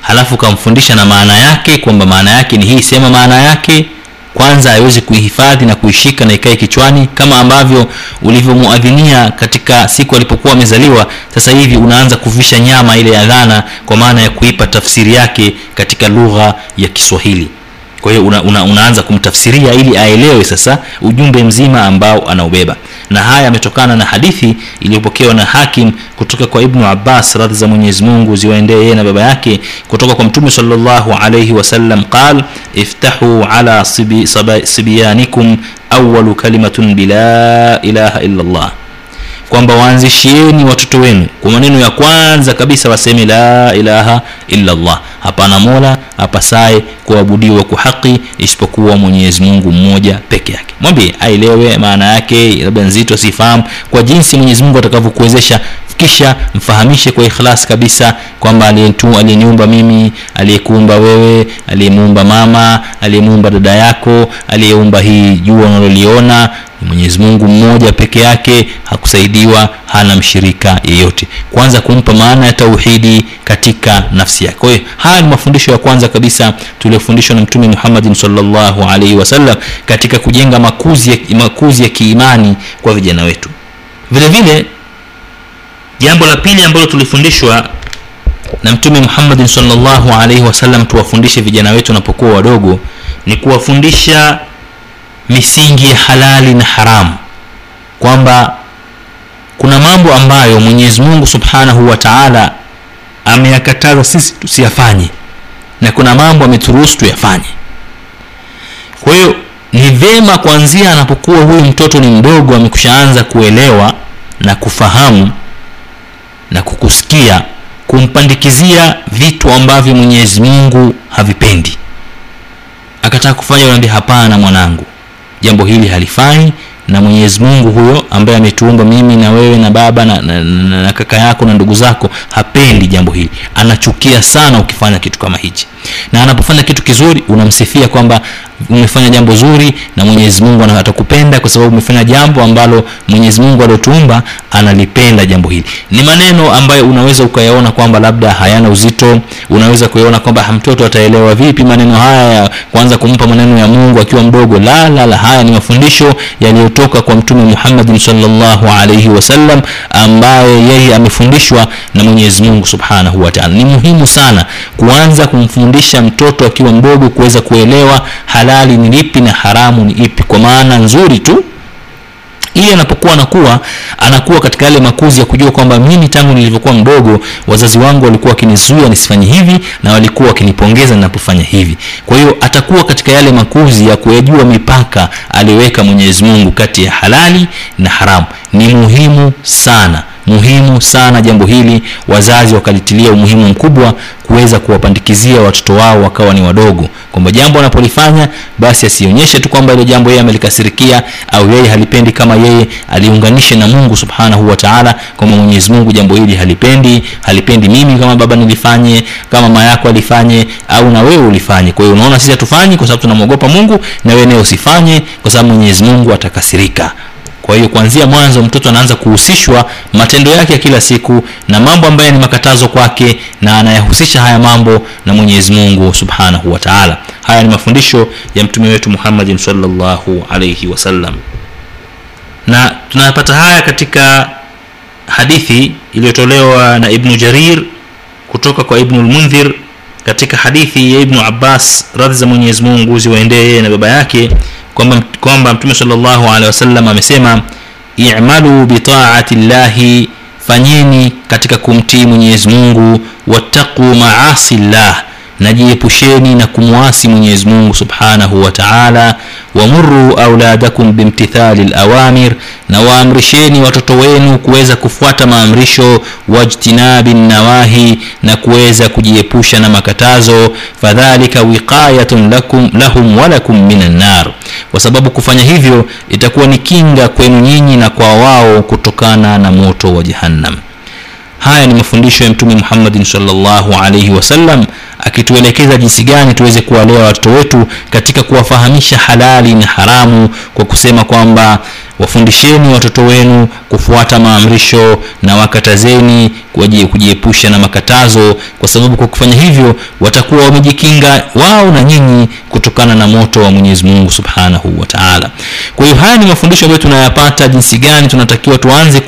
halafu ukamfundisha na maana yake kwamba maana yake ni hii sema maana yake. Kwanza aweze kuihifadhi na kuishika na ikae kichwani kama ambavyo ulivyomuadhinia katika siku alipokuwa amezaliwa. Sasa hivi unaanza kuvisha nyama ile ya dhana kwa maana ya kuipa tafsiri yake katika lugha ya kiswahili kwa hiyo una, una, unaanza kumtafsiria ili aelewe sasa ujumbe mzima ambao anaubeba. Na haya yametokana na hadithi iliyopokewa na hakim kutoka kwa ibnu abbas radhi za mwenyezi mungu ziwaendee yeye na baba yake kutoka kwa mtume salllahu alaihi wasallam qal iftahu ala sibi, saba, sibyanikum awalu kalimatun bila ilaha illa llah kwamba waanzishieni watoto wenu. Kwa maneno ya kwanza kabisa waseme la ilaha illa allah hapana mola apasaye kuabudiwa kwa haki isipokuwa mwenyezi mungu mmoja peke yake. Mwambie aelewe maana yake labda nzito asifahamu kwa jinsi mwenyezi mungu atakavyokuwezesha kisha mfahamishe kwa ikhlas kabisa kwamba aliyeniumba mimi aliyekuumba wewe aliyemuumba mama aliyemuumba dada yako aliyeumba hii jua unaloliona mwenyezi mungu mmoja peke yake hakusaidiwa hana mshirika yeyote. Kwanza kumpa maana ya tauhidi katika nafsi yake. Kwa hiyo haya ni mafundisho ya kwanza kabisa tuliofundishwa na mtume muhammadin salllahu alaihi wasallam katika kujenga makuzi ya, makuzi ya kiimani kwa vijana wetu. Vile vile jambo la pili ambalo tulifundishwa na mtume muhammadin salllahu alaihi wasallam tuwafundishe vijana wetu wanapokuwa wadogo ni kuwafundisha misingi ya halali na haramu. Kwamba kuna mambo ambayo mwenyezi mungu subhanahu wa taala ameyakataza sisi tusiyafanye na kuna mambo ameturuhusu tuyafanye. Kwa hiyo ni vema kuanzia anapokuwa huyu mtoto ni mdogo amekushaanza kuelewa na kufahamu na kukusikia kumpandikizia vitu ambavyo mwenyezi mungu havipendi. Akataka kufanya unaambia hapana mwanangu. Jambo hili halifai na mwenyezi mungu huyo ambaye ametuumba mimi na wewe na baba na, na, na, na kaka yako na ndugu zako hapendi jambo hili. Anachukia sana ukifanya kitu kama hichi. Na anapofanya kitu kizuri unamsifia kwamba umefanya jambo zuri na mwenyezi mungu atakupenda kwa sababu umefanya jambo ambalo mwenyezi mungu aliotuumba analipenda jambo hili. Ni maneno ambayo unaweza ukayaona kwamba labda hayana uzito unaweza kuyaona kwamba mtoto ataelewa vipi maneno haya ya kwanza kumpa maneno ya mungu akiwa mdogo. La la la haya ni mafundisho yaliyotoka kwa mtume muhammadin salllahu alaihi wasallam ambaye yeye amefundishwa na mwenyezi mungu subhanahu wa ni muhimu sana kuanza kumfundisha mtoto akiwa mdogo kuweza kuelewa halali ni lipi na haramu ni ipi. Kwa maana nzuri tu ili anapokuwa anakuwa anakuwa katika yale makuzi ya kujua kwamba mimi tangu nilivyokuwa mdogo wazazi wangu walikuwa wakinizuia nisifanye hivi na walikuwa wakinipongeza ninapofanya hivi. Kwa hiyo atakuwa katika yale makuzi ya kuyajua mipaka aliyoweka mwenyezi mungu kati ya halali na haramu. Ni muhimu sana muhimu sana jambo hili. Wazazi wakalitilia umuhimu mkubwa kuweza kuwapandikizia watoto wao wakawa ni wadogo kwamba jambo anapolifanya basi asionyeshe tu kwamba ile jambo yeye amelikasirikia au yeye halipendi kama yeye aliunganishe na mungu subhanahu wa taala kwamba mwenyezi mungu jambo hili halipendi halipendi mimi kama baba nilifanye kama mama yako alifanye au na wewe ulifanye. Kwa hiyo unaona sisi hatufanyi kwa sababu tunamwogopa mungu na wewe naye usifanye kwa sababu mwenyezi mungu atakasirika kwa hiyo kuanzia mwanzo mtoto anaanza kuhusishwa matendo yake ya kila siku na mambo ambayo ni makatazo kwake na anayahusisha haya mambo na mwenyezi mungu subhanahu wa taala. Haya ni mafundisho ya mtume wetu muhammadin salllahu alaihi wasallam na tunayapata haya katika hadithi iliyotolewa na ibnu jarir kutoka kwa ibnu lmundhir katika hadithi ya ibnu abbas radhi za mwenyezi mungu ziwaendee na baba yake kwamba mtume salllahu alehi wasallam amesema imalu bitaati llahi fanyeni katika kumtii mwenyezi mungu wattaquu maasi llah najiepusheni na kumwasi mwenyezi mungu subhanahu wa taala. Wamuru auladakum bimtithali lawamir na waamrisheni watoto wenu kuweza kufuata maamrisho wajtinabi nawahi na kuweza kujiepusha na makatazo. Fadhalika wiqayatun lahum walakum min annar kwa sababu kufanya hivyo itakuwa ni kinga kwenu nyinyi na kwa wao kutokana na moto wa jahannam haya ni mafundisho ya mtume muhammadin salllahu alaihi wasallam akituelekeza jinsi gani tuweze kuwalea watoto wetu katika kuwafahamisha halali na haramu kwa kusema kwamba wafundisheni watoto wenu kufuata maamrisho na wakatazeni kujiepusha na makatazo kwa sababu kwa kufanya hivyo watakuwa wamejikinga wao na nyinyi kutokana na moto wa mwenyezi mungu subhanahu wa taala. Kwa hiyo haya ni mafundisho ambayo tunayapata jinsi gani tunatakiwa tuanze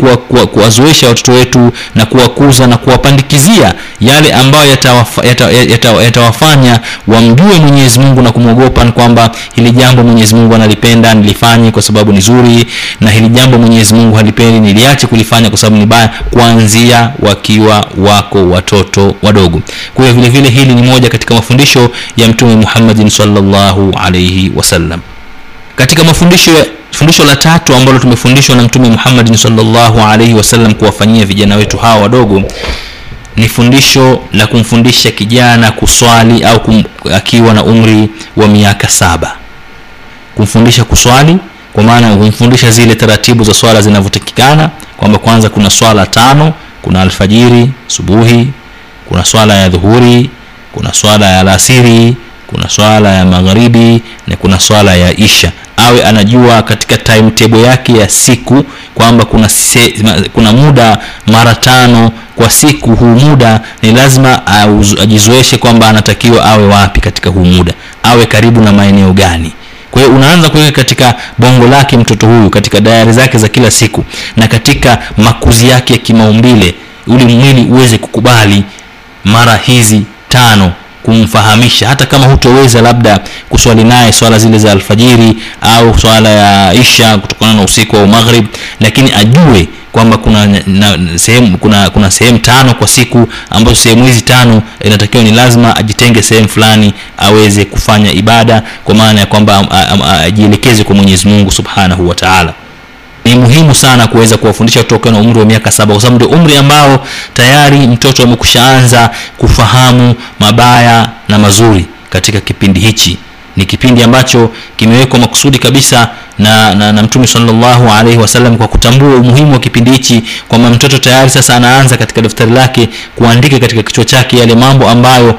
kuwazoesha kuwa, watoto wetu na kuwakuza na kuwapandikizia yale ambayo yatawafanya yata, yata, yata, yata wamjue mwenyezi mungu na kumwogopa kwamba hili jambo mwenyezi mungu analipenda nilifanye kwa sababu ni zuri na hili jambo mwenyezi mungu halipendi niliache kulifanya kwa sababu ni baya kuanzia wakiwa wako watoto wadogo. Kwa hiyo vile vile hili ni moja katika mafundisho ya mtume muhammadin salllahu alaihi wasallam. Katika mafundisho fundisho la tatu ambalo tumefundishwa na mtume muhammadin salllahu alaihi wasallam kuwafanyia vijana wetu hawa wadogo ni fundisho la kumfundisha kijana kuswali au kum, akiwa na umri wa miaka saba. Kumfundisha kuswali kwa maana kumfundisha zile taratibu za swala zinavyotakikana kwamba kwanza kuna swala tano kuna alfajiri subuhi kuna swala ya dhuhuri kuna swala ya alasiri kuna swala ya magharibi na kuna swala ya isha. Awe anajua katika timetable yake ya siku kwamba kuna, se, kuna muda mara tano kwa siku. Huu muda ni lazima ajizoeshe kwamba anatakiwa awe wapi katika huu muda. Awe karibu na maeneo gani. Kwa hiyo unaanza kuweka katika bongo lake mtoto huyu katika dayari zake za kila siku na katika makuzi yake ya kimaumbile uli mwili uweze kukubali mara hizi tano kumfahamisha. Hata kama hutoweza labda kuswali naye swala zile za alfajiri au swala ya isha kutokana na usiku au maghrib lakini ajue kwamba kuna na, sehemu kuna kuna sehemu tano kwa siku ambazo sehemu hizi tano inatakiwa ni lazima ajitenge sehemu fulani aweze kufanya ibada kwa maana ya kwamba ajielekeze kwa mwenyezi mungu subhanahu wa taala ni muhimu sana kuweza kuwafundisha kutoka na umri wa miaka saba kwa sababu ndio umri ambao tayari mtoto amekushaanza kufahamu mabaya na mazuri katika kipindi hichi. Ni kipindi ambacho kimewekwa makusudi kabisa na, na, na mtume salllahu alaihi wasallam kwa kutambua umuhimu wa kipindi hichi kwamba mtoto tayari sasa anaanza katika daftari lake kuandika katika kichwa chake yale mambo ambayo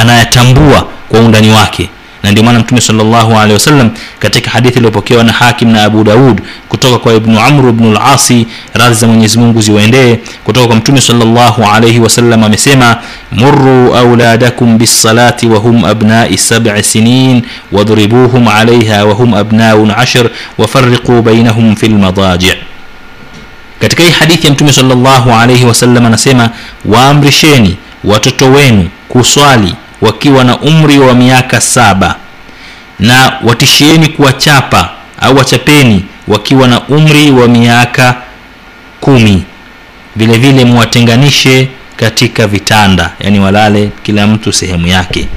anayatambua ana, ana kwa undani wake na ndio maana mtume salllahu alehi wasallam katika hadithi iliyopokewa na hakim na abu daud kutoka kwa ibnu amru bnu lasi radhi za mwenyezi mungu ziwaendee kutoka kwa mtume salllahu alaihi wasallam amesema muruu auladakum bisalati wahum abnai sabi sinin wadribuhum alaiha wahum abnaun ashir wafariquu bainahum fi lmadaji katika hii hadithi ya mtume salllahu alaihi wasallam anasema waamrisheni watoto wenu kuswali wakiwa na umri wa miaka saba na watishieni kuwachapa au wachapeni wakiwa na umri wa miaka kumi. Vile vile muwatenganishe katika vitanda yani walale kila mtu sehemu yake.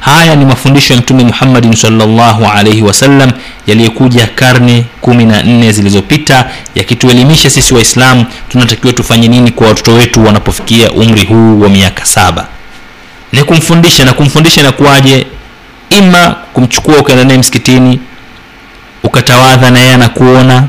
Haya ni mafundisho ya mtume muhammadin salllahu alaihi wasallam yaliyokuja karne kumi na nne zilizopita yakituelimisha sisi waislamu tunatakiwa tufanye nini kwa watoto wetu wanapofikia umri huu wa miaka saba ni kumfundisha na kumfundisha inakuwaje? Ima kumchukua ukaenda naye msikitini ukatawadha na yeye anakuona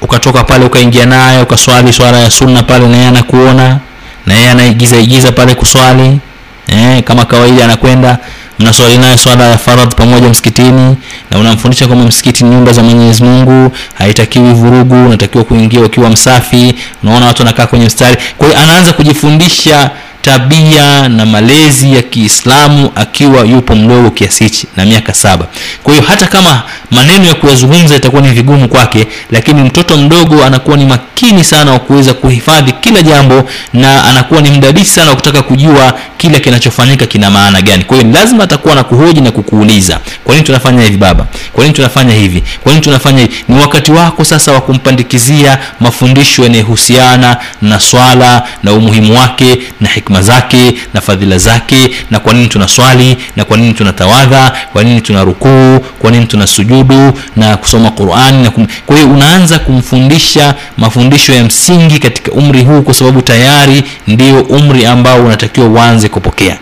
ukatoka pale ukaingia naye ukaswali swala ya sunna pale na yeye anakuona na yeye anaigiza igiza pale kuswali eh, kama kawaida anakwenda mnaswali naye swala ya faradh pamoja msikitini na unamfundisha kwamba msikiti ni nyumba za mwenyezi mungu haitakiwi vurugu unatakiwa kuingia ukiwa msafi unaona watu wanakaa kwenye mstari. Kwa hiyo anaanza kujifundisha tabia na malezi ya kiislamu akiwa yupo mdogo kiasi hichi na miaka saba. Kwa hiyo hata kama maneno ya kuyazungumza itakuwa ni vigumu kwake lakini mtoto mdogo anakuwa ni makini sana wa kuweza kuhifadhi kila jambo na anakuwa ni mdadisi sana wa kutaka kujua kila kinachofanyika kina maana gani? Kwa hiyo lazima atakuwa na kuhoji na kukuuliza kwa nini tunafanya hivi baba? Kwa nini tunafanya hivi? Kwa nini tunafanya hivi? Ni wakati wako sasa wa kumpandikizia mafundisho yanayohusiana na swala na umuhimu wake na hikma zake na fadhila zake na kwa nini tunaswali na kwa nini tunatawadha kwa nini tuna rukuu kwa nini tuna sujudu na kusoma qurani kum... kwa hiyo unaanza kumfundisha mafundisho ya msingi katika umri huu kwa sababu tayari ndio umri ambao unatakiwa uanze kupokea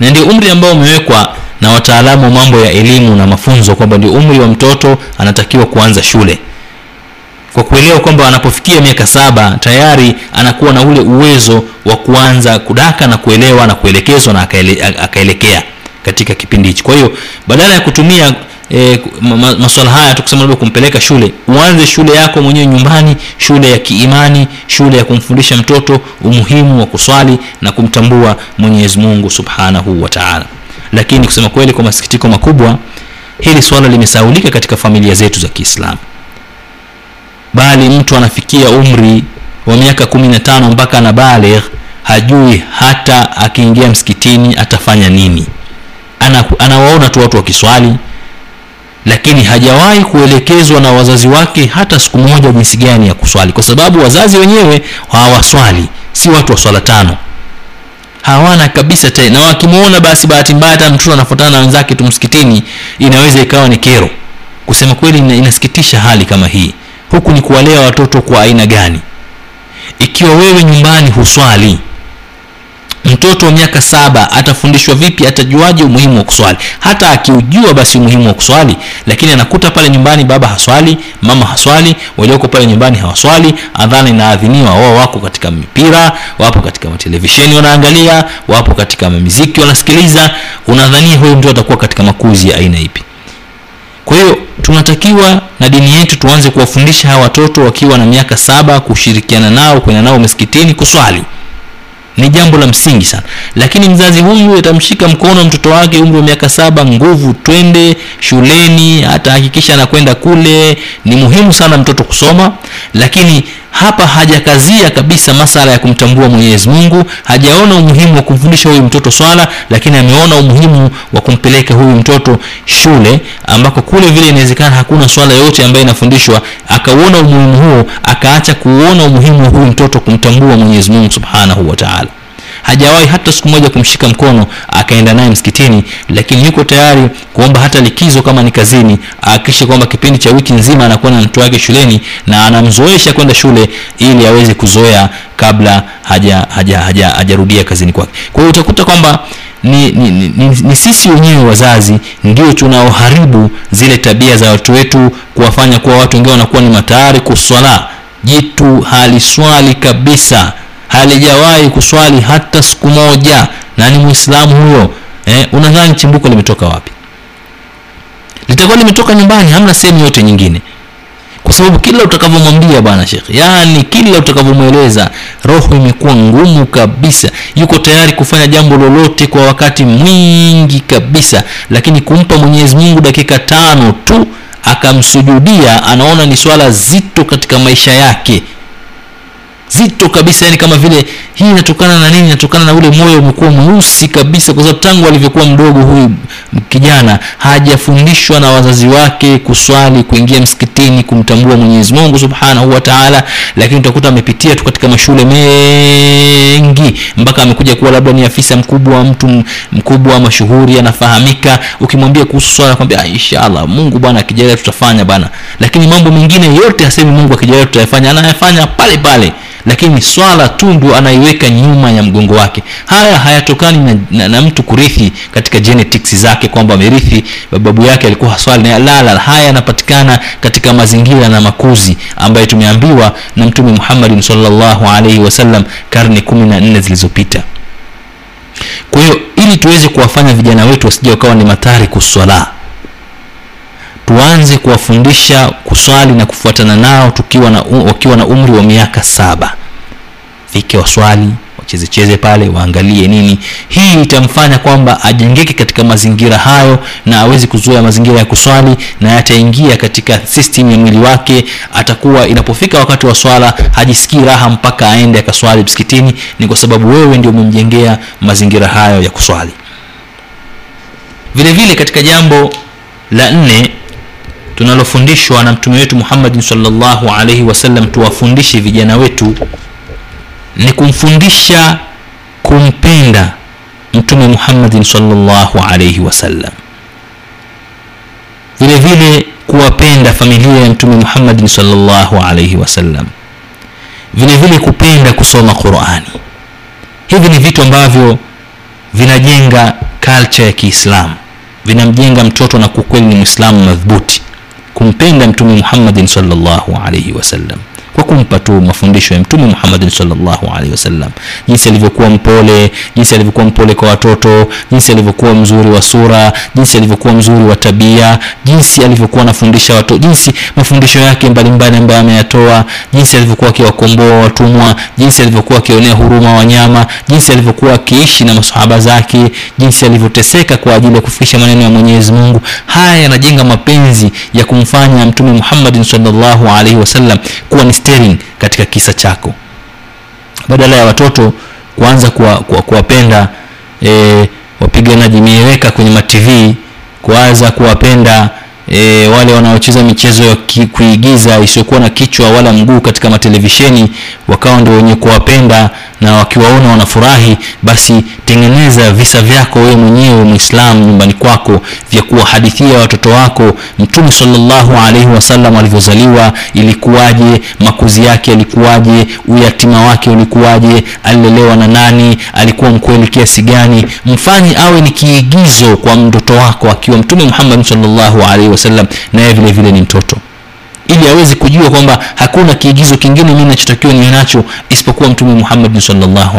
na ndio umri ambao umewekwa na wataalamu wa mambo ya elimu na mafunzo kwamba ndio umri wa mtoto anatakiwa kuanza shule. Kwa kuelewa kwamba anapofikia miaka saba tayari anakuwa na ule uwezo wa kuanza kudaka na kuelewa na kuelekezwa na akaelekea katika kipindi hichi. Kwa hiyo badala ya kutumia e, maswala haya tukusema labda kumpeleka shule. Uanze shule yako mwenyewe nyumbani shule ya kiimani shule ya kumfundisha mtoto umuhimu wa kuswali na kumtambua mwenyezi mungu subhanahu wa taala. Lakini kusema kweli kwa masikitiko makubwa hili swala limesaulika katika familia zetu za kiislamu. Bali mtu anafikia umri wa miaka kumi na tano mpaka na baligh hajui hata akiingia msikitini atafanya nini. Ana, anawaona tu watu wakiswali lakini hajawahi kuelekezwa na wazazi wake hata siku moja jinsi gani ya kuswali. Kwa sababu wazazi wenyewe hawaswali si watu wa swala tano. Hawana kabisa tena. Na wakimwona basi bahati mbaya hata mtoto anafuatana na wenzake tu msikitini inaweza ikawa ni kero. Kusema kweli inasikitisha hali kama hii. Huku ni kuwalea watoto kwa aina gani? Ikiwa wewe nyumbani huswali mtoto wa miaka saba atafundishwa vipi atajuaje umuhimu wa kuswali? Hata akiujua basi umuhimu wa kuswali lakini anakuta pale nyumbani baba haswali mama haswali walioko pale nyumbani hawaswali adhana inaadhiniwa wao wako katika mipira wapo katika matelevisheni wanaangalia wapo katika miziki wanasikiliza unadhania huyu mtu atakuwa katika makuzi ya aina ipi? Kwa hiyo tunatakiwa na dini yetu tuanze kuwafundisha hawa watoto wakiwa na miaka saba kushirikiana nao kwenda nao misikitini kuswali ni jambo la msingi sana. Lakini mzazi huyu atamshika mkono mtoto wake umri wa miaka saba nguvu twende shuleni atahakikisha anakwenda kule. Ni muhimu sana mtoto kusoma lakini hapa hajakazia kabisa masala ya kumtambua mwenyezi mungu hajaona umuhimu wa kumfundisha huyu mtoto swala lakini ameona umuhimu wa kumpeleka huyu mtoto shule ambako kule vile inawezekana hakuna swala yoyote ambayo inafundishwa. Akauona umuhimu huo akaacha kuuona umuhimu wa huyu mtoto kumtambua mwenyezi mungu subhanahu wa taala hajawahi hata siku moja kumshika mkono akaenda naye msikitini lakini yuko tayari kuomba hata likizo kama ni kazini ahakikishe kwamba kipindi cha wiki nzima anakuwa na mtoto wake shuleni na anamzoesha kwenda shule ili aweze kuzoea kabla hajarudia haja, haja, haja kazini kwake. Kwa hiyo utakuta kwamba ni, ni, ni, ni, ni sisi wenyewe wazazi ndio tunaoharibu zile tabia za watu wetu kuwafanya kuwa watu wengine wanakuwa ni matayari kuswala jitu haliswali kabisa halijawahi kuswali hata siku moja. Na ni muislamu huyo eh, unadhani chimbuko limetoka wapi? Litakuwa limetoka nyumbani hamna sehemu yote nyingine. Kwa sababu kila utakavyomwambia bwana shekh yaani kila utakavyomweleza roho imekuwa ngumu kabisa. Yuko tayari kufanya jambo lolote kwa wakati mwingi kabisa. Lakini kumpa mwenyezi mungu dakika tano tu akamsujudia anaona ni swala zito katika maisha yake zito kabisa yani kama vile hii inatokana na nini? Inatokana na ule moyo umekuwa mweusi kabisa kwa sababu tangu alivyokuwa mdogo huyu kijana hajafundishwa na wazazi wake kuswali kuingia msikitini kumtambua mwenyezi mungu subhanahu wa taala. Lakini utakuta amepitia tu katika mashule mengi mpaka amekuja kuwa labda ni afisa mkubwa mtu mkubwa mashuhuri anafahamika. Ukimwambia kuhusu swala kwambia inshallah mungu bwana akijalia tutafanya bana. Lakini mambo mengine yote asemi mungu akijalia tutayafanya anayafanya pale pale lakini swala tu ndio anaiweka nyuma ya mgongo wake. Haya hayatokani na, na, na mtu kurithi katika genetics zake kwamba amerithi babu yake alikuwa haswali na la la haya yanapatikana katika mazingira na makuzi ambayo tumeambiwa na mtume muhammadin salllahu alaihi wasallam karne kumi na nne zilizopita. Kwa hiyo ili tuweze kuwafanya vijana wetu wasija wakawa ni matari kuswala tuanze kuwafundisha kuswali na kufuatana nao tukiwa na, wakiwa na umri wa miaka saba. Fike waswali wachezecheze pale waangalie nini. Hii itamfanya kwamba ajengeke katika mazingira hayo na awezi kuzoea mazingira ya kuswali na yataingia katika system ya mwili wake. Atakuwa inapofika wakati wa swala hajisikii raha mpaka aende akaswali msikitini. Ni kwa sababu wewe ndio umemjengea mazingira hayo ya kuswali. Vile vile katika jambo la nne tunalofundishwa na mtume wetu muhammadin salllahu alaihi wasallam tuwafundishe vijana wetu ni kumfundisha kumpenda mtume muhammadin salllahu alaihi wasallam vile vile kuwapenda familia ya mtume muhammadin salllahu alaihi wasallam vile vile kupenda kusoma qurani. Hivi ni vitu ambavyo vinajenga culture ya kiislamu. Vinamjenga mtoto na kukweli ni mwislamu madhubuti kumpenda mtume muhammadin salllahu alaihi wasallam kwa kumpa tu mafundisho ya mtume muhammadin salllahu alaihi wasallam. Jinsi alivyokuwa mpole jinsi alivyokuwa mpole kwa watoto jinsi alivyokuwa mzuri wa sura jinsi alivyokuwa mzuri wa tabia jinsi alivyokuwa anafundisha watu jinsi mafundisho yake mbalimbali ambayo ameyatoa jinsi alivyokuwa akiwakomboa watumwa jinsi alivyokuwa akionea huruma wanyama jinsi alivyokuwa akiishi na masahaba zake jinsi alivyoteseka kwa ajili ya kufikisha maneno ya mwenyezi mungu. Haya yanajenga mapenzi ya kumfanya mtume muhammadin salllahu alaihi wasallam kuwa ni steering katika kisa chako. Badala ya watoto kuanza kuwapenda e, wapiganaji mieleka kwenye matv kuanza kuwapenda e, wale wanaocheza michezo ya kuigiza isiyokuwa na kichwa wala mguu katika matelevisheni wakawa ndio wenye kuwapenda na wakiwaona wanafurahi basi tengeneza visa vyako wewe mwenyewe mwislamu nyumbani kwako vya kuwahadithia watoto wako mtume salllahu alaihi wasallam alivyozaliwa ilikuwaje makuzi yake yalikuwaje uyatima wake ulikuwaje alilelewa na nani alikuwa mkweli kiasi gani mfanye awe ni kiigizo kwa mtoto wako akiwa mtume muhammad salllahu alaihi wasallam naye vile vile ni mtoto ili aweze kujua kwamba hakuna kiigizo kingine mimi nachotakiwa niwe nacho isipokuwa mtume muhammad sallallahu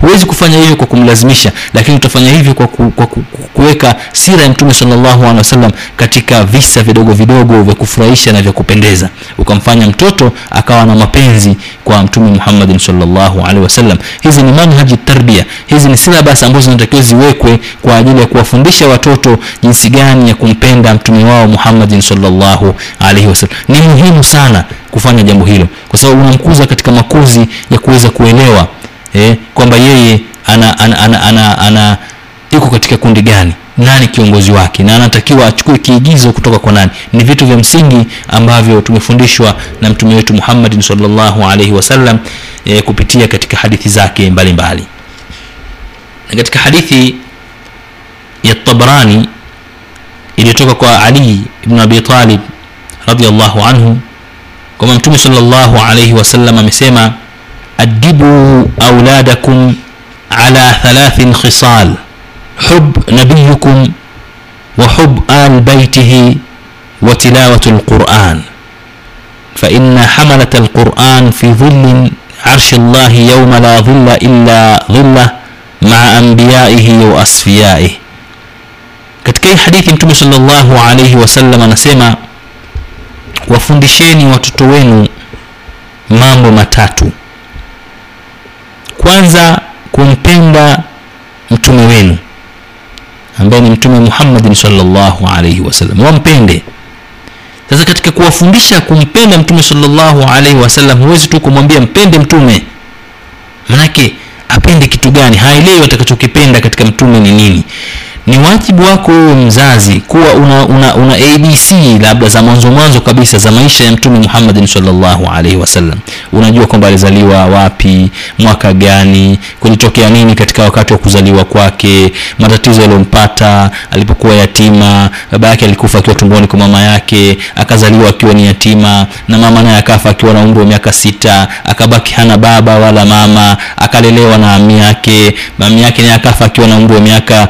huwezi kufanya hivyo kwa kumlazimisha lakini utafanya hivyo kwa, ku, kwa ku, kuweka sira ya mtume sallallahu alaihi wasallam katika visa vidogo vidogo vya kufurahisha na vya kupendeza. Ukamfanya mtoto akawa na mapenzi kwa mtume muhammad sallallahu alaihi wasallam. Hizi ni manhaji tarbia hizi ni silabas ambazo zinatakiwa ziwekwe kwa ajili ya kuwafundisha watoto jinsi gani ya kumpenda mtume wao muhammadin sallallahu alaihi wasallam. Ni muhimu sana kufanya jambo hilo kwa sababu unamkuza katika makuzi ya kuweza kuelewa eh, kwamba yeye ana, ana, ana, ana, ana yuko katika kundi gani nani kiongozi wake na anatakiwa achukue kiigizo kutoka kwa nani. Ni vitu vya msingi ambavyo tumefundishwa na mtume wetu muhammadin salllahu alaihi wasallam e, kupitia katika hadithi zake mbalimbali. Na katika hadithi ya tabrani iliyotoka kwa ali ibn abi رضي الله عنه كما متومي صلى الله عليه وسلم مسيما أدبوا أولادكم على ثلاث خصال حب نبيكم وحب آل بيته وتلاوة القرآن فإن حملة القرآن في ظل عرش الله يوم لا ظل إلا ظلة مع أنبيائه وأصفيائه كتكي حديث متومي صلى الله عليه وسلم نسيما wafundisheni watoto wenu mambo matatu. Kwanza kumpenda mtume wenu ambaye ni mtume muhammadin salllahu alaihi wasallam wampende. Sasa katika kuwafundisha kumpenda mtume salllahu alaihi wasallam huwezi tu kumwambia mpende mtume. Manake apende kitu gani? Haelewi atakachokipenda katika mtume ni nini ni wajibu wako wewe mzazi kuwa una, una, una abc labda za mwanzo mwanzo kabisa za maisha ya mtume muhammadin salllahu alaihi wasallam. Unajua kwamba alizaliwa wapi mwaka gani kulitokea nini katika wakati wa kuzaliwa kwake matatizo yaliyompata alipokuwa yatima baba yake alikufa akiwa tumboni kwa mama yake akazaliwa akiwa ni yatima na mama naye akafa akiwa na umri wa miaka sita akabaki hana baba wala mama akalelewa na ami yake mami yake naye akafa akiwa na umri wa miaka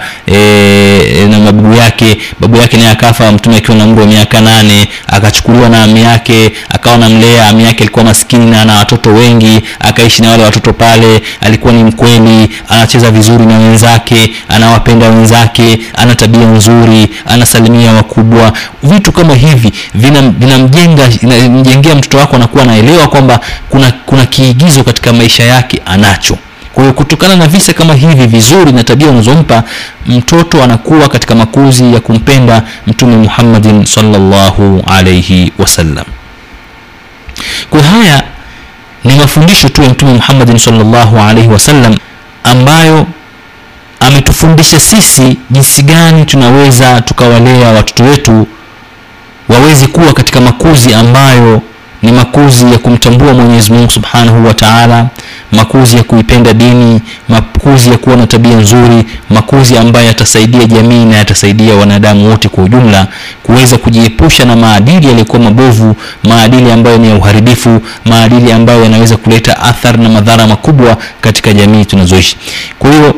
e, na mababu yake. Babu yake naye akafa mtume akiwa na umri wa miaka nane akachukuliwa na ami yake akawa namlea ami yake alikuwa maskini na ana watoto wengi akaishi na wale watoto pale. Alikuwa ni mkweli anacheza vizuri na wenzake anawapenda wenzake ana tabia nzuri anasalimia wakubwa. Vitu kama hivi vinamjenga vina vinamjengea mtoto wako anakuwa anaelewa kwamba kuna kuna kiigizo katika maisha yake anacho kwa hiyo kutokana na visa kama hivi vizuri na tabia unazompa mtoto anakuwa katika makuzi ya kumpenda mtume muhammadin salllahu alayhi wasallam. Kwa haya ni mafundisho tu ya mtume muhammadin salllahu alayhi wasallam ambayo ametufundisha sisi jinsi gani tunaweza tukawalea watoto wetu waweze kuwa katika makuzi ambayo ni makuzi ya kumtambua mwenyezi mungu subhanahu wa taala makuzi ya kuipenda dini makuzi ya kuwa na tabia nzuri makuzi ambayo yatasaidia jamii na yatasaidia wanadamu wote kwa ujumla kuweza kujiepusha na maadili yaliyokuwa mabovu maadili ambayo ni ya uharibifu maadili ambayo yanaweza kuleta athari na madhara makubwa katika jamii tunazoishi. Kwa hiyo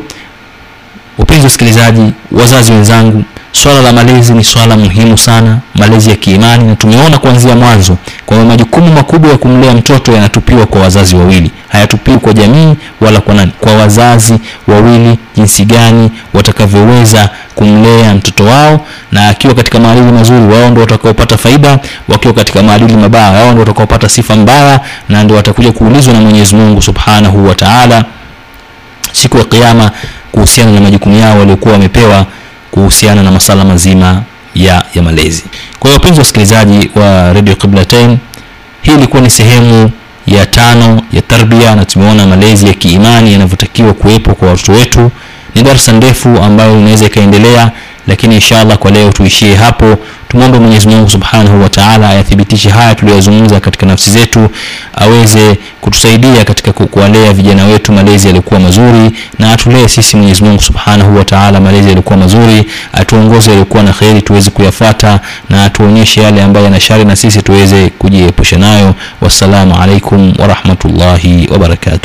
upenzi wasikilizaji wazazi wenzangu swala la malezi ni swala muhimu sana. Malezi ya kiimani na tumeona kuanzia mwanzo. Kwamba majukumu makubwa ya kumlea mtoto yanatupiwa kwa wazazi wawili. Hayatupiwi kwa jamii wala kwa nani kwa wazazi wawili jinsi gani watakavyoweza kumlea mtoto wao. Na akiwa katika maadili mazuri wao ndio watakaopata faida. Wakiwa katika maadili mabaya wao ndio watakaopata sifa mbaya na ndio watakuja kuulizwa na mwenyezi mungu subhanahu wa taala siku ya kiama kuhusiana na majukumu yao waliokuwa wamepewa kuhusiana na masala mazima ya, ya malezi. Kwa hiyo wapenzi wasikilizaji wa radio qiblatain hii ilikuwa ni sehemu ya tano ya tarbia na tumeona malezi ya kiimani yanavyotakiwa kuwepo kwa watoto wetu. Ni darsa ndefu ambayo inaweza ikaendelea lakini inshallah kwa leo tuishie hapo. Tumwombe mwenyezi mungu subhanahu wataala ayathibitishe haya tuliyozungumza katika nafsi zetu aweze kutusaidia katika kuwalea vijana wetu malezi yaliyokuwa mazuri na atulee sisi mwenyezi mungu subhanahu wataala malezi yaliyokuwa mazuri atuongoze yaliyokuwa na kheri tuweze kuyafata na atuonyeshe yale ambayo yana shari na sisi tuweze kujiepusha nayo. Wassalamu alaikum warahmatullahi wabarakatuh